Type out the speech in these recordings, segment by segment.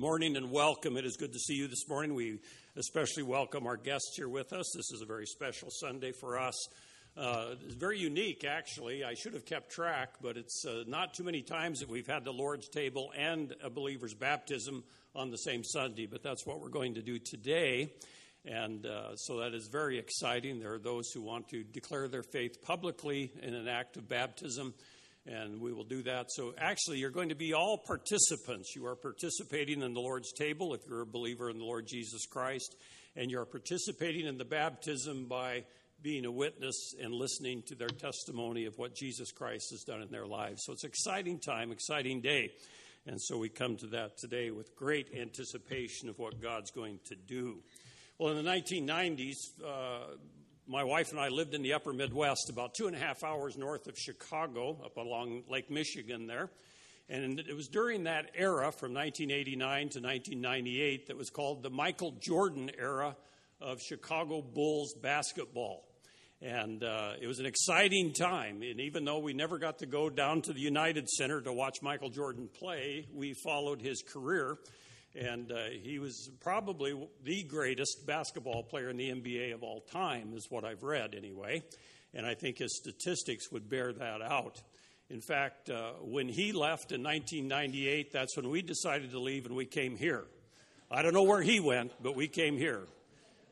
Morning and welcome. It is good to see you this morning. We especially welcome our guests here with us. This is a very special Sunday for us. Uh, it's very unique, actually. I should have kept track, but it's uh, not too many times that we've had the Lord's table and a believer's baptism on the same Sunday, but that's what we're going to do today. And uh, so that is very exciting. There are those who want to declare their faith publicly in an act of baptism and we will do that. So, actually, you're going to be all participants. You are participating in the Lord's table if you're a believer in the Lord Jesus Christ, and you're participating in the baptism by being a witness and listening to their testimony of what Jesus Christ has done in their lives. So, it's an exciting time, exciting day. And so, we come to that today with great anticipation of what God's going to do. Well, in the 1990s, uh, my wife and I lived in the upper Midwest, about two and a half hours north of Chicago, up along Lake Michigan there. And it was during that era, from 1989 to 1998, that was called the Michael Jordan era of Chicago Bulls basketball. And uh, it was an exciting time. And even though we never got to go down to the United Center to watch Michael Jordan play, we followed his career. And uh, he was probably the greatest basketball player in the NBA of all time, is what I've read anyway. And I think his statistics would bear that out. In fact, uh, when he left in 1998, that's when we decided to leave and we came here. I don't know where he went, but we came here.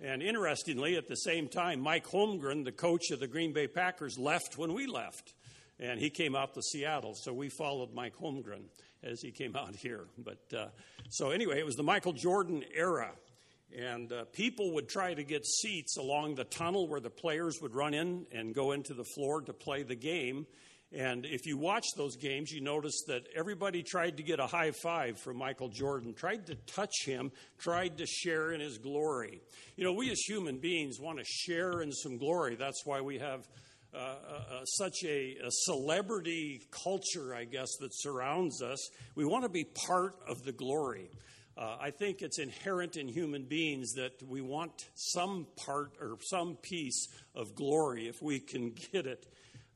And interestingly, at the same time, Mike Holmgren, the coach of the Green Bay Packers, left when we left. And he came out to Seattle, so we followed Mike Holmgren as he came out here. But uh, so anyway, it was the Michael Jordan era. And uh, people would try to get seats along the tunnel where the players would run in and go into the floor to play the game. And if you watch those games, you notice that everybody tried to get a high five from Michael Jordan, tried to touch him, tried to share in his glory. You know, we as human beings want to share in some glory. That's why we have uh, uh, such a, a, celebrity culture, I guess, that surrounds us. We want to be part of the glory. Uh, I think it's inherent in human beings that we want some part or some piece of glory if we can get it.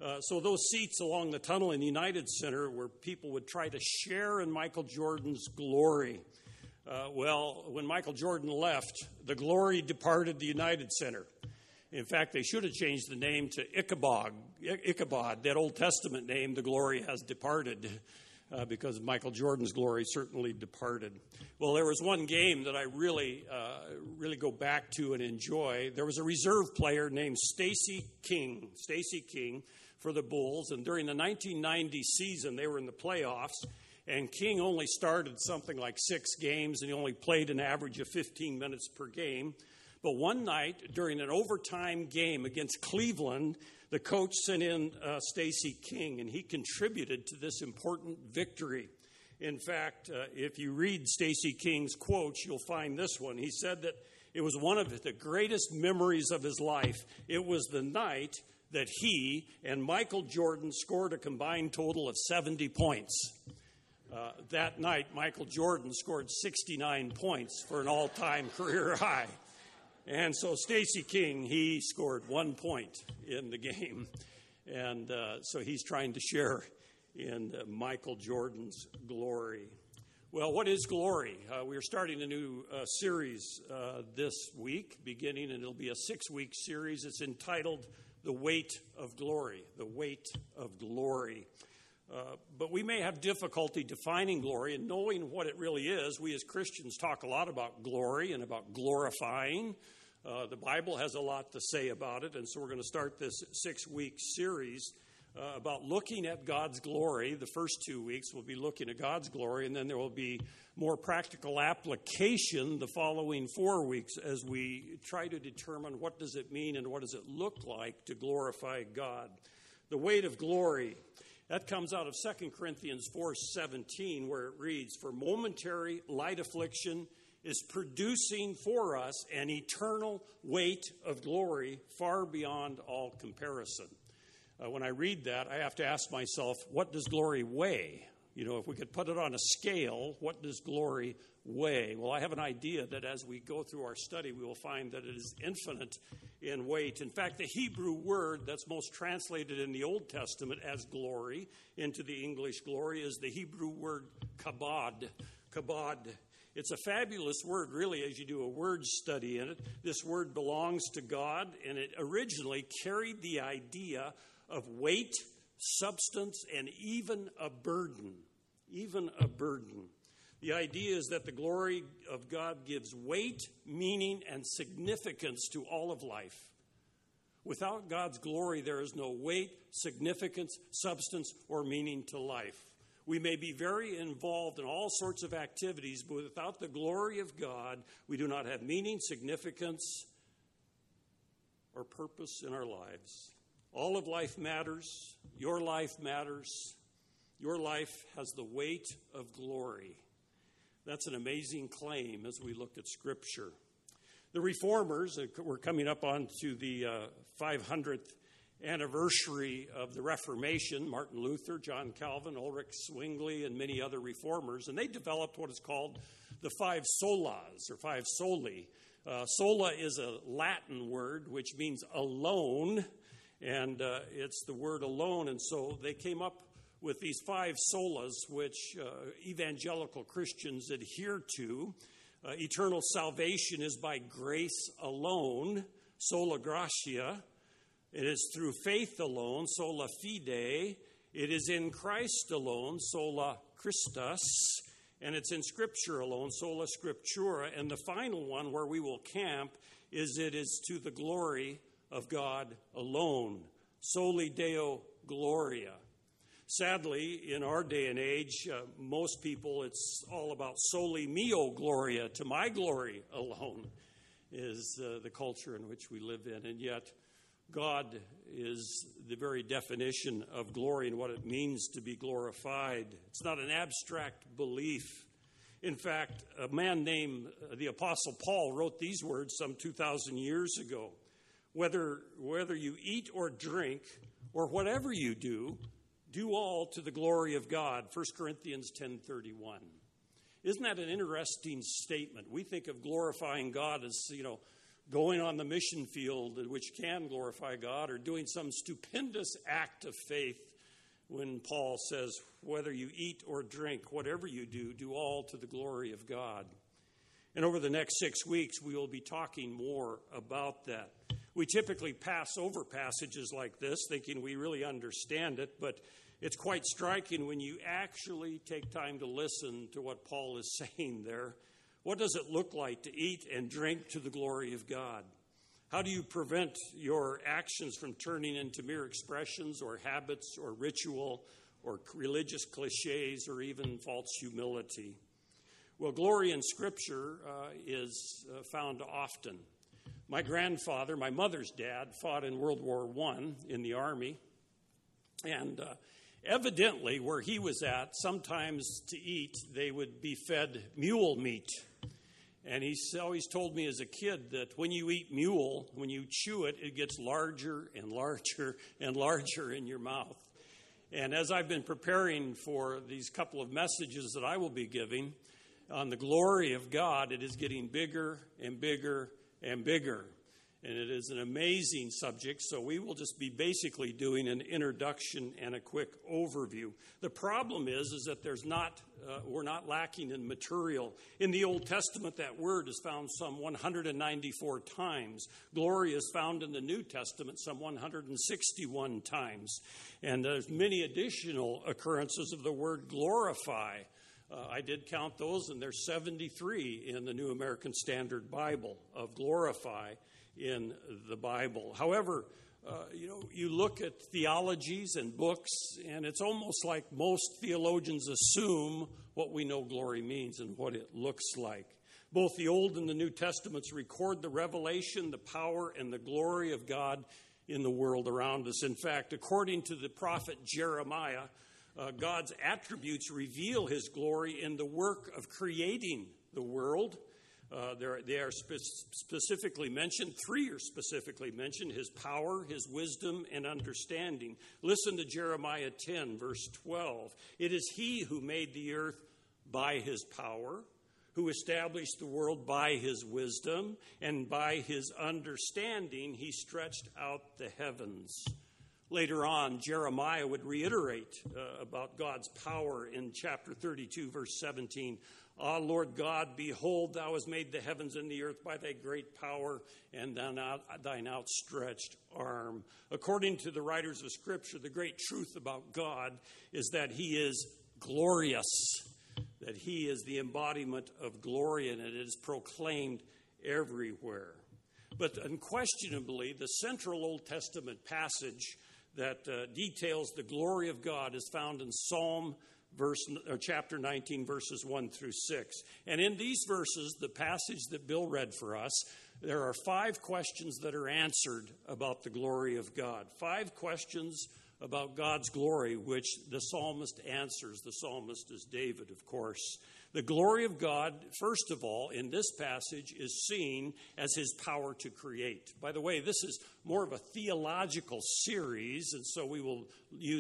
Uh, so, those seats along the tunnel in the United Center where people would try to share in Michael Jordan's glory. Uh, well, when Michael Jordan left, the glory departed the United Center. In fact, they should have changed the name to Ichabod. Ichabod, that Old Testament name, the glory has departed. Uh, because Michael Jordan's glory certainly departed. Well, there was one game that I really, uh, really go back to and enjoy. There was a reserve player named Stacy King, Stacy King, for the Bulls, and during the 1990 season, they were in the playoffs, and King only started something like six games, and he only played an average of 15 minutes per game. But one night during an overtime game against Cleveland, the coach sent in uh, Stacy King, and he contributed to this important victory. In fact, uh, if you read Stacy King's quotes, you'll find this one. He said that it was one of the greatest memories of his life. It was the night that he and Michael Jordan scored a combined total of 70 points. Uh, that night, Michael Jordan scored 69 points for an all time career high. And so Stacy King, he scored one point in the game. And uh, so he's trying to share in uh, Michael Jordan's glory. Well, what is glory? Uh, we're starting a new uh, series uh, this week, beginning, and it'll be a six week series. It's entitled The Weight of Glory. The Weight of Glory. Uh, but we may have difficulty defining glory and knowing what it really is. We as Christians talk a lot about glory and about glorifying. Uh, the Bible has a lot to say about it, and so we're going to start this six week series uh, about looking at God's glory. The first two weeks we'll be looking at God's glory, and then there will be more practical application the following four weeks as we try to determine what does it mean and what does it look like to glorify God. The weight of glory that comes out of 2 Corinthians 4:17 where it reads, "For momentary light affliction is producing for us an eternal weight of glory far beyond all comparison." Uh, when I read that, I have to ask myself, what does glory weigh? You know, if we could put it on a scale, what does glory weigh? Well, I have an idea that as we go through our study, we will find that it is infinite in weight. In fact, the Hebrew word that's most translated in the Old Testament as glory into the English glory is the Hebrew word kabod. Kabod. It's a fabulous word, really, as you do a word study in it. This word belongs to God, and it originally carried the idea of weight, substance, and even a burden. Even a burden. The idea is that the glory of God gives weight, meaning, and significance to all of life. Without God's glory, there is no weight, significance, substance, or meaning to life. We may be very involved in all sorts of activities, but without the glory of God, we do not have meaning, significance, or purpose in our lives. All of life matters. Your life matters. Your life has the weight of glory. That's an amazing claim as we look at Scripture. The reformers, uh, we're coming up on to the uh, 500th anniversary of the Reformation, Martin Luther, John Calvin, Ulrich Zwingli, and many other reformers, and they developed what is called the five solas or five soli. Uh, sola is a Latin word which means alone, and uh, it's the word alone, and so they came up with these five solas which uh, evangelical Christians adhere to. Uh, eternal salvation is by grace alone, sola gratia. It is through faith alone, sola fide. It is in Christ alone, sola Christus. And it's in Scripture alone, sola scriptura. And the final one where we will camp is it is to the glory of God alone, soli Deo gloria. Sadly, in our day and age, uh, most people, it's all about soli mio gloria, to my glory alone, is uh, the culture in which we live in. And yet, God is the very definition of glory and what it means to be glorified. It's not an abstract belief. In fact, a man named uh, the Apostle Paul wrote these words some 2,000 years ago whether, whether you eat or drink, or whatever you do, do all to the glory of God. 1 Corinthians 10:31. Isn't that an interesting statement? We think of glorifying God as, you know, going on the mission field, which can glorify God, or doing some stupendous act of faith when Paul says, whether you eat or drink, whatever you do, do all to the glory of God. And over the next six weeks, we will be talking more about that. We typically pass over passages like this thinking we really understand it, but it's quite striking when you actually take time to listen to what Paul is saying there. What does it look like to eat and drink to the glory of God? How do you prevent your actions from turning into mere expressions or habits or ritual or religious cliches or even false humility? Well, glory in Scripture uh, is uh, found often. My grandfather, my mother's dad, fought in World War I in the Army. And uh, evidently, where he was at, sometimes to eat, they would be fed mule meat. And he always told me as a kid that when you eat mule, when you chew it, it gets larger and larger and larger in your mouth. And as I've been preparing for these couple of messages that I will be giving on the glory of God, it is getting bigger and bigger and bigger and it is an amazing subject, so we will just be basically doing an introduction and a quick overview. The problem is, is that there's not, uh, we're not lacking in material. In the Old Testament, that word is found some 194 times. Glory is found in the New Testament some 161 times. And there's many additional occurrences of the word glorify. Uh, I did count those, and there's 73 in the New American Standard Bible of glorify in the Bible. However, uh, you know, you look at theologies and books, and it's almost like most theologians assume what we know glory means and what it looks like. Both the Old and the New Testaments record the revelation, the power, and the glory of God in the world around us. In fact, according to the prophet Jeremiah, uh, God's attributes reveal his glory in the work of creating the world uh, they are spe- specifically mentioned, three are specifically mentioned his power, his wisdom, and understanding. Listen to Jeremiah 10, verse 12. It is he who made the earth by his power, who established the world by his wisdom, and by his understanding he stretched out the heavens. Later on, Jeremiah would reiterate uh, about God's power in chapter 32, verse 17. Ah, Lord God, behold, thou hast made the heavens and the earth by thy great power and thine outstretched arm. According to the writers of Scripture, the great truth about God is that he is glorious, that he is the embodiment of glory, and it is proclaimed everywhere. But unquestionably, the central Old Testament passage that uh, details the glory of God is found in Psalm verse or chapter 19 verses 1 through 6. And in these verses, the passage that Bill read for us, there are five questions that are answered about the glory of God. Five questions about God's glory which the psalmist answers. The psalmist is David, of course. The glory of God, first of all, in this passage is seen as his power to create. By the way, this is more of a theological series, and so we will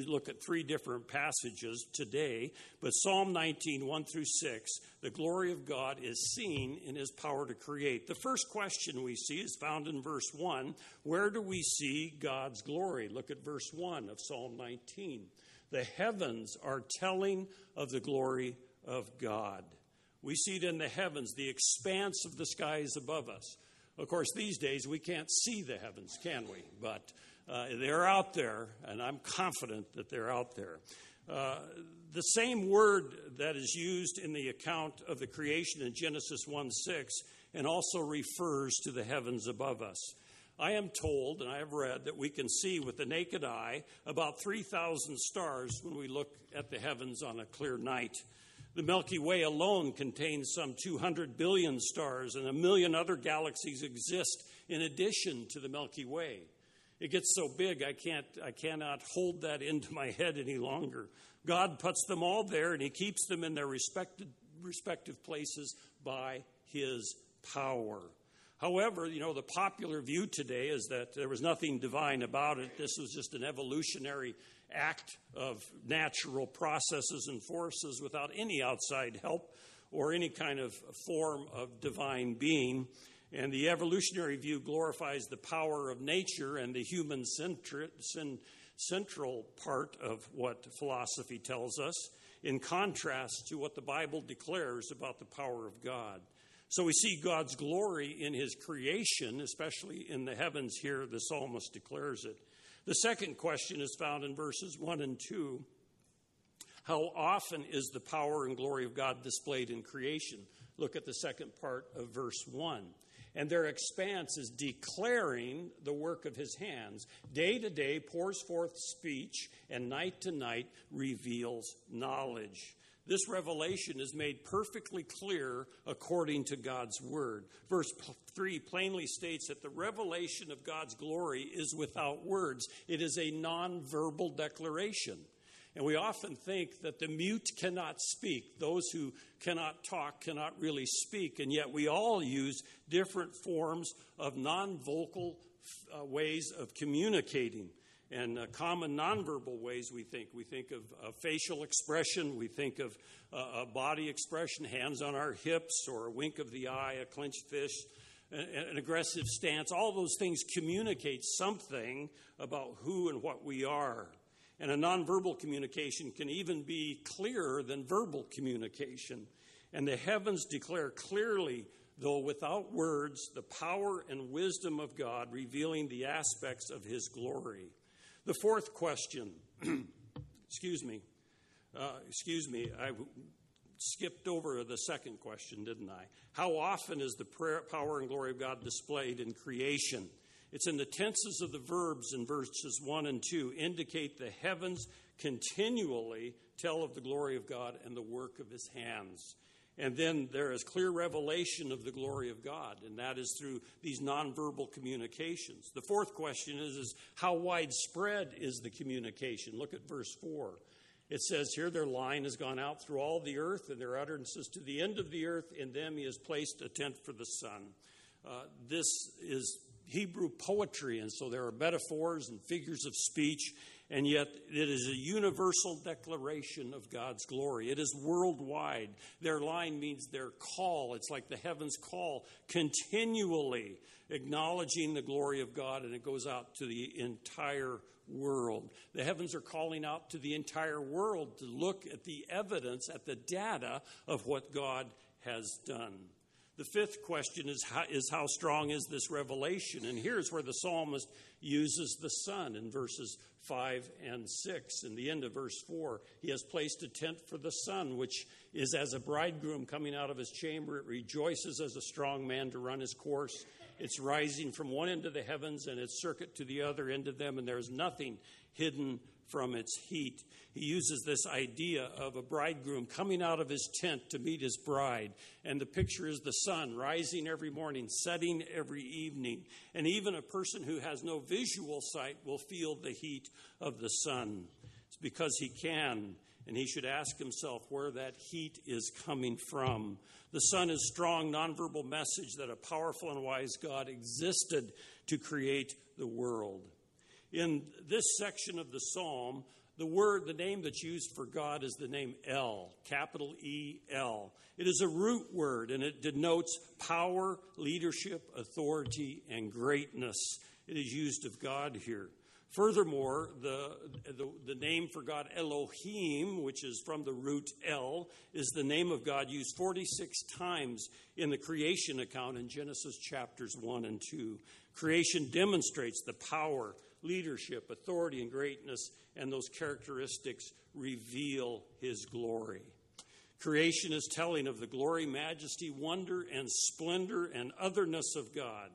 look at three different passages today. But Psalm 19, 1 through 6, the glory of God is seen in his power to create. The first question we see is found in verse 1. Where do we see God's glory? Look at verse 1 of Psalm 19. The heavens are telling of the glory of God. We see it in the heavens, the expanse of the skies above us. Of course, these days we can't see the heavens, can we? But uh, they're out there, and I'm confident that they're out there. Uh, the same word that is used in the account of the creation in Genesis 1 6 and also refers to the heavens above us. I am told, and I have read, that we can see with the naked eye about 3,000 stars when we look at the heavens on a clear night. The Milky Way alone contains some 200 billion stars, and a million other galaxies exist in addition to the Milky Way. It gets so big, I, can't, I cannot hold that into my head any longer. God puts them all there, and He keeps them in their respective, respective places by His power. However, you know, the popular view today is that there was nothing divine about it. This was just an evolutionary act of natural processes and forces without any outside help or any kind of form of divine being. And the evolutionary view glorifies the power of nature and the human central part of what philosophy tells us, in contrast to what the Bible declares about the power of God. So we see God's glory in his creation, especially in the heavens here, the psalmist declares it. The second question is found in verses 1 and 2. How often is the power and glory of God displayed in creation? Look at the second part of verse 1. And their expanse is declaring the work of his hands. Day to day pours forth speech, and night to night reveals knowledge. This revelation is made perfectly clear according to God's word. Verse 3 plainly states that the revelation of God's glory is without words, it is a nonverbal declaration. And we often think that the mute cannot speak. Those who cannot talk cannot really speak. And yet we all use different forms of non vocal uh, ways of communicating and uh, common nonverbal ways we think. We think of uh, facial expression, we think of uh, body expression, hands on our hips, or a wink of the eye, a clenched fist, an, an aggressive stance. All those things communicate something about who and what we are. And a nonverbal communication can even be clearer than verbal communication. And the heavens declare clearly though without words, the power and wisdom of God, revealing the aspects of His glory. The fourth question, excuse me, uh, excuse me, I skipped over the second question, didn't I? How often is the prayer, power and glory of God displayed in creation? It's in the tenses of the verbs in verses 1 and 2 indicate the heavens continually tell of the glory of God and the work of his hands. And then there is clear revelation of the glory of God, and that is through these nonverbal communications. The fourth question is, is how widespread is the communication? Look at verse 4. It says here, their line has gone out through all the earth, and their utterances to the end of the earth. In them he has placed a tent for the sun. Uh, this is Hebrew poetry, and so there are metaphors and figures of speech and yet it is a universal declaration of God's glory. It is worldwide. Their line means their call. It's like the heavens call, continually acknowledging the glory of God, and it goes out to the entire world. The heavens are calling out to the entire world to look at the evidence, at the data of what God has done. The fifth question is how, is how strong is this revelation? And here's where the psalmist uses the sun in verses 5 and 6. In the end of verse 4, he has placed a tent for the sun, which is as a bridegroom coming out of his chamber. It rejoices as a strong man to run his course. It's rising from one end of the heavens and its circuit to the other end of them, and there's nothing hidden from its heat. He uses this idea of a bridegroom coming out of his tent to meet his bride. And the picture is the sun rising every morning, setting every evening. And even a person who has no visual sight will feel the heat of the sun. It's because he can, and he should ask himself where that heat is coming from. The sun is strong nonverbal message that a powerful and wise God existed to create the world. In this section of the psalm, the word, the name that's used for God is the name El, capital E L. It is a root word and it denotes power, leadership, authority, and greatness. It is used of God here. Furthermore, the, the, the, name for God, Elohim, which is from the root El, is the name of God used 46 times in the creation account in Genesis chapters 1 and 2. Creation demonstrates the power, leadership, authority, and greatness, and those characteristics reveal his glory. Creation is telling of the glory, majesty, wonder, and splendor and otherness of God.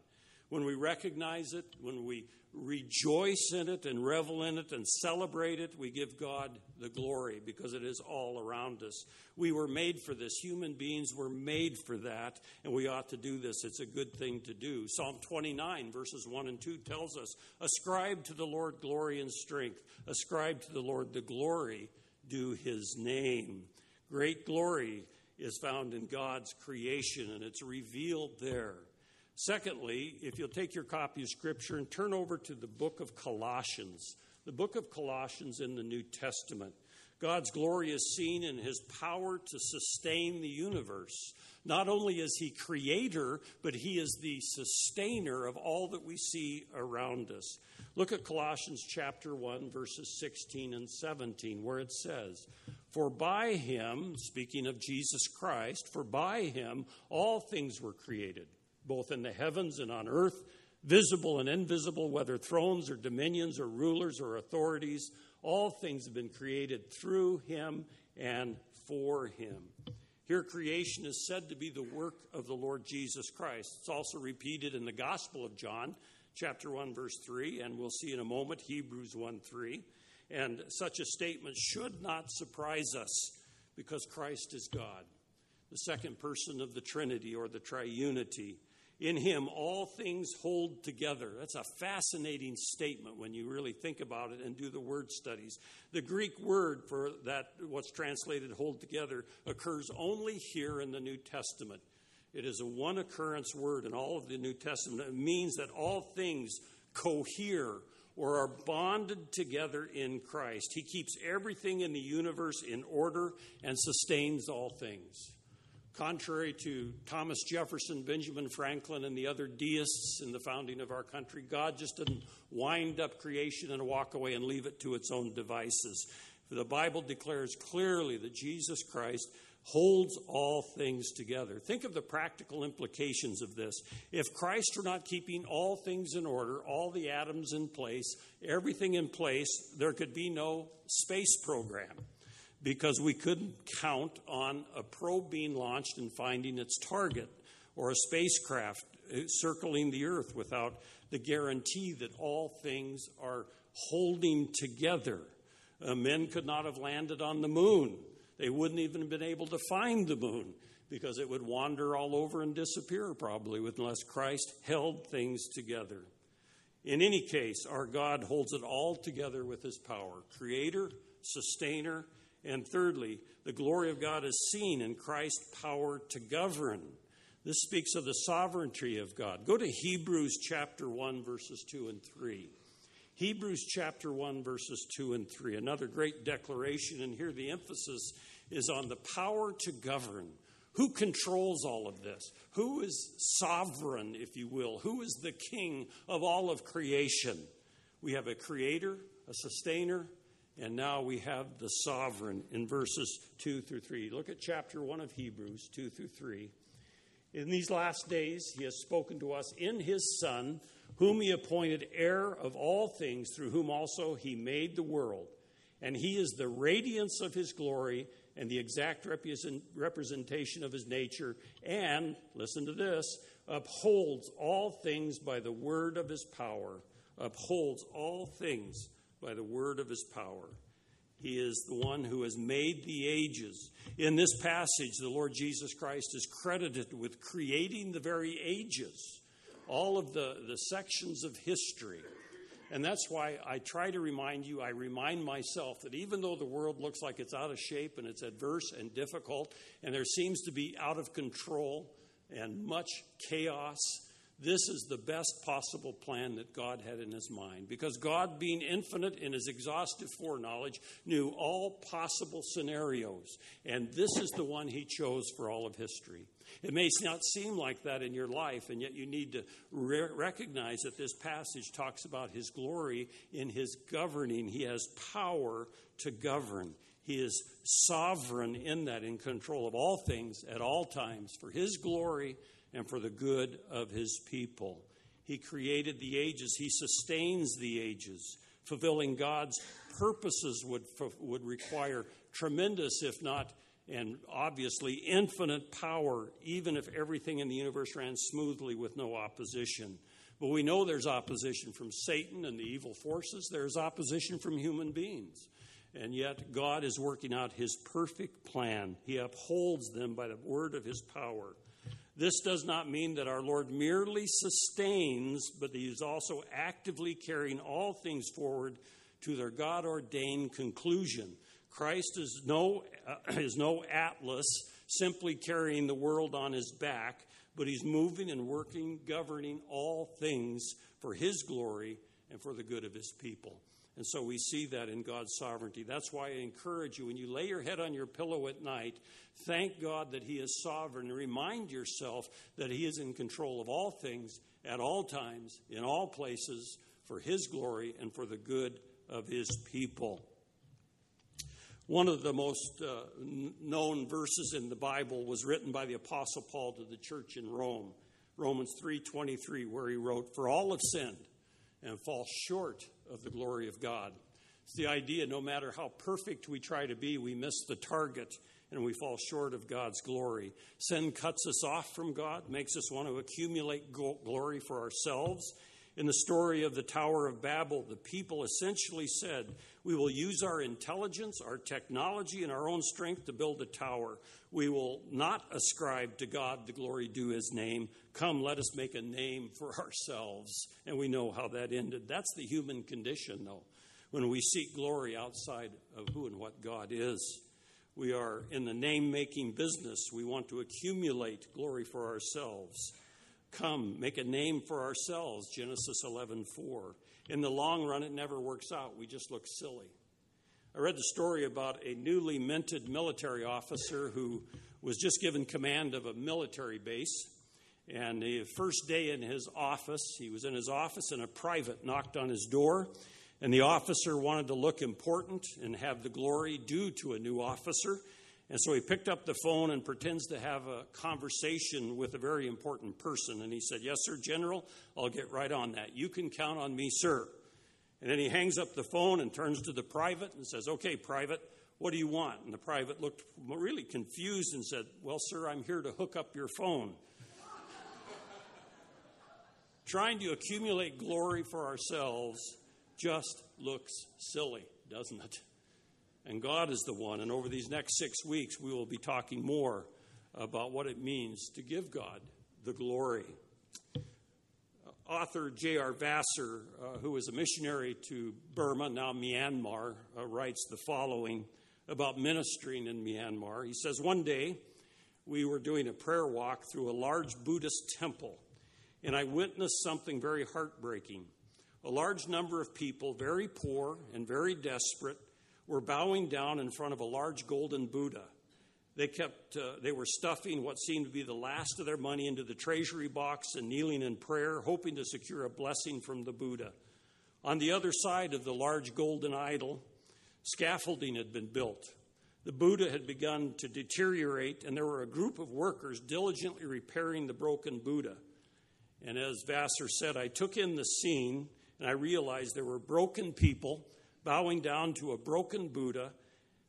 When we recognize it, when we rejoice in it and revel in it and celebrate it. We give God the glory because it is all around us. We were made for this. Human beings were made for that, and we ought to do this. It's a good thing to do. Psalm 29, verses 1 and 2 tells us Ascribe to the Lord glory and strength, ascribe to the Lord the glory due his name. Great glory is found in God's creation, and it's revealed there. Secondly, if you'll take your copy of Scripture and turn over to the book of Colossians, the book of Colossians in the New Testament. God's glory is seen in his power to sustain the universe. Not only is he creator, but he is the sustainer of all that we see around us. Look at Colossians chapter 1, verses 16 and 17, where it says, For by him, speaking of Jesus Christ, for by him all things were created both in the heavens and on earth, visible and invisible, whether thrones or dominions or rulers or authorities. All things have been created through him and for him. Here, creation is said to be the work of the Lord Jesus Christ. It's also repeated in the Gospel of John, chapter 1, verse 3, and we'll see in a moment Hebrews 1 3. And such a statement should not surprise us because Christ is God, the second person of the Trinity or the triunity. In him, all things hold together. That's a fascinating statement when you really think about it and do the word studies. The Greek word for that, what's translated hold together, occurs only here in the New Testament. It is a one occurrence word in all of the New Testament. It means that all things cohere or are bonded together in Christ. He keeps everything in the universe in order and sustains all things. Contrary to Thomas Jefferson, Benjamin Franklin, and the other deists in the founding of our country, God just didn't wind up creation and walk away and leave it to its own devices. The Bible declares clearly that Jesus Christ holds all things together. Think of the practical implications of this. If Christ were not keeping all things in order, all the atoms in place, everything in place, there could be no space program because we couldn't count on a probe being launched and finding its target or a spacecraft uh, circling the Earth without the guarantee that all things are holding together. Uh, men could not have landed on the moon. They wouldn't even have been able to find the moon because it would wander all over and disappear probably unless Christ held things together. In any case, our God holds it all together with his power creator, sustainer, and thirdly, the glory of God is seen in Christ's power to govern. This speaks of the sovereignty of God. Go to Hebrews chapter 1, verses 2 and 3. Hebrews chapter 1, verses 2 and 3. Another great declaration, and here the emphasis is on the power to govern. Who controls all of this? Who is sovereign, if you will? Who is the king of all of creation? We have a creator, a sustainer, And now we have the sovereign in verses 2 through 3. Look at chapter 1 of Hebrews, 2 through 3. In these last days, he has spoken to us in his Son, whom he appointed heir of all things, through whom also he made the world. And he is the radiance of his glory and the exact representation of his nature, and, listen to this, upholds all things by the word of his power. Upholds all things by the word of his power. He is the one who has made the ages. In this passage, the Lord Jesus Christ is credited with creating the very ages, all of the, the sections of history. And that's why I try to remind you, I remind myself that even though the world looks like it's out of shape and it's adverse and difficult, and there seems to be out of control and much chaos this is the best possible plan that God had in his mind because God, being infinite in his exhaustive foreknowledge, knew all possible scenarios. And this is the one he chose for all of history. It may not seem like that in your life, and yet you need to re- recognize that this passage talks about his glory in his governing. He has power to govern. He is sovereign in that, in control of all things at all times for his glory and for the good of his people. He created the ages, he sustains the ages. Fulfilling God's purposes would, would require tremendous, if not, and obviously infinite power, even if everything in the universe ran smoothly with no opposition. But we know there's opposition from Satan and the evil forces, there's opposition from human beings. And yet, God is working out his perfect plan. He upholds them by the word of his power. This does not mean that our Lord merely sustains, but he is also actively carrying all things forward to their God ordained conclusion. Christ is no, uh, is no Atlas simply carrying the world on his back, but he's moving and working, governing all things for his glory and for the good of his people. And so we see that in God's sovereignty. That's why I encourage you when you lay your head on your pillow at night, thank God that He is sovereign. Remind yourself that He is in control of all things at all times, in all places, for His glory and for the good of His people. One of the most uh, known verses in the Bible was written by the apostle Paul to the church in Rome. Romans 3:23 where he wrote, "For all have sinned and fall short of the glory of God. It's the idea no matter how perfect we try to be, we miss the target and we fall short of God's glory. Sin cuts us off from God, makes us want to accumulate glory for ourselves. In the story of the Tower of Babel, the people essentially said, We will use our intelligence, our technology, and our own strength to build a tower. We will not ascribe to God the glory due his name. Come, let us make a name for ourselves. And we know how that ended. That's the human condition, though. When we seek glory outside of who and what God is, we are in the name making business. We want to accumulate glory for ourselves. Come, make a name for ourselves, Genesis 11:4. In the long run, it never works out. We just look silly. I read the story about a newly minted military officer who was just given command of a military base and the first day in his office, he was in his office, and a private knocked on his door. And the officer wanted to look important and have the glory due to a new officer. And so he picked up the phone and pretends to have a conversation with a very important person. And he said, Yes, sir, General, I'll get right on that. You can count on me, sir. And then he hangs up the phone and turns to the private and says, Okay, private, what do you want? And the private looked really confused and said, Well, sir, I'm here to hook up your phone. Trying to accumulate glory for ourselves just looks silly, doesn't it? And God is the one. And over these next six weeks, we will be talking more about what it means to give God the glory. Author J.R. Vassar, uh, who was a missionary to Burma, now Myanmar, uh, writes the following about ministering in Myanmar. He says, One day we were doing a prayer walk through a large Buddhist temple and I witnessed something very heartbreaking. A large number of people, very poor and very desperate, were bowing down in front of a large golden Buddha. They kept uh, they were stuffing what seemed to be the last of their money into the treasury box and kneeling in prayer, hoping to secure a blessing from the Buddha. On the other side of the large golden idol Scaffolding had been built. The Buddha had begun to deteriorate, and there were a group of workers diligently repairing the broken Buddha. And as Vassar said, I took in the scene and I realized there were broken people bowing down to a broken Buddha,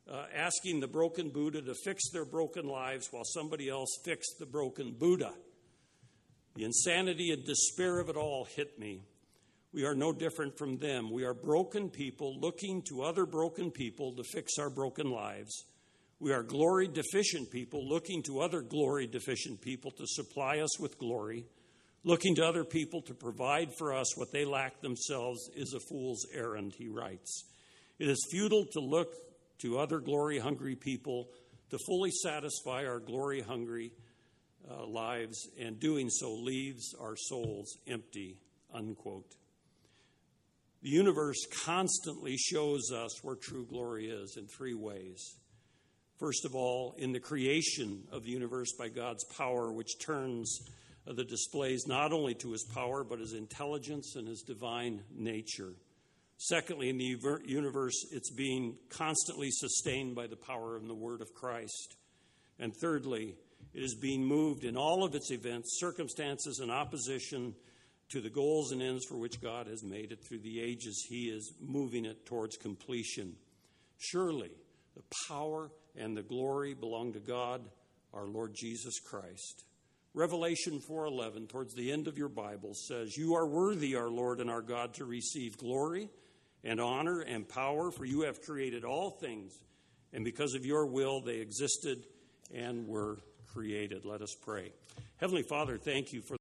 uh, asking the broken Buddha to fix their broken lives while somebody else fixed the broken Buddha. The insanity and despair of it all hit me. We are no different from them. We are broken people looking to other broken people to fix our broken lives. We are glory deficient people looking to other glory deficient people to supply us with glory. Looking to other people to provide for us what they lack themselves is a fool's errand, he writes. It is futile to look to other glory hungry people to fully satisfy our glory hungry uh, lives, and doing so leaves our souls empty. Unquote. The universe constantly shows us where true glory is in three ways. First of all, in the creation of the universe by God's power, which turns Uh, the displays not only to his power, but his intelligence and his divine nature. Secondly, in the universe, it's being constantly sustained by the power and the word of Christ. And thirdly, it is being moved in all of its events, circumstances, and opposition to the goals and ends for which God has made it through the ages. He is moving it towards completion. Surely, the power and the glory belong to God, our Lord Jesus Christ. Revelation 4:11 towards the end of your Bible says, "You are worthy, our Lord and our God, to receive glory and honor and power, for you have created all things, and because of your will they existed and were created." Let us pray. Heavenly Father, thank you for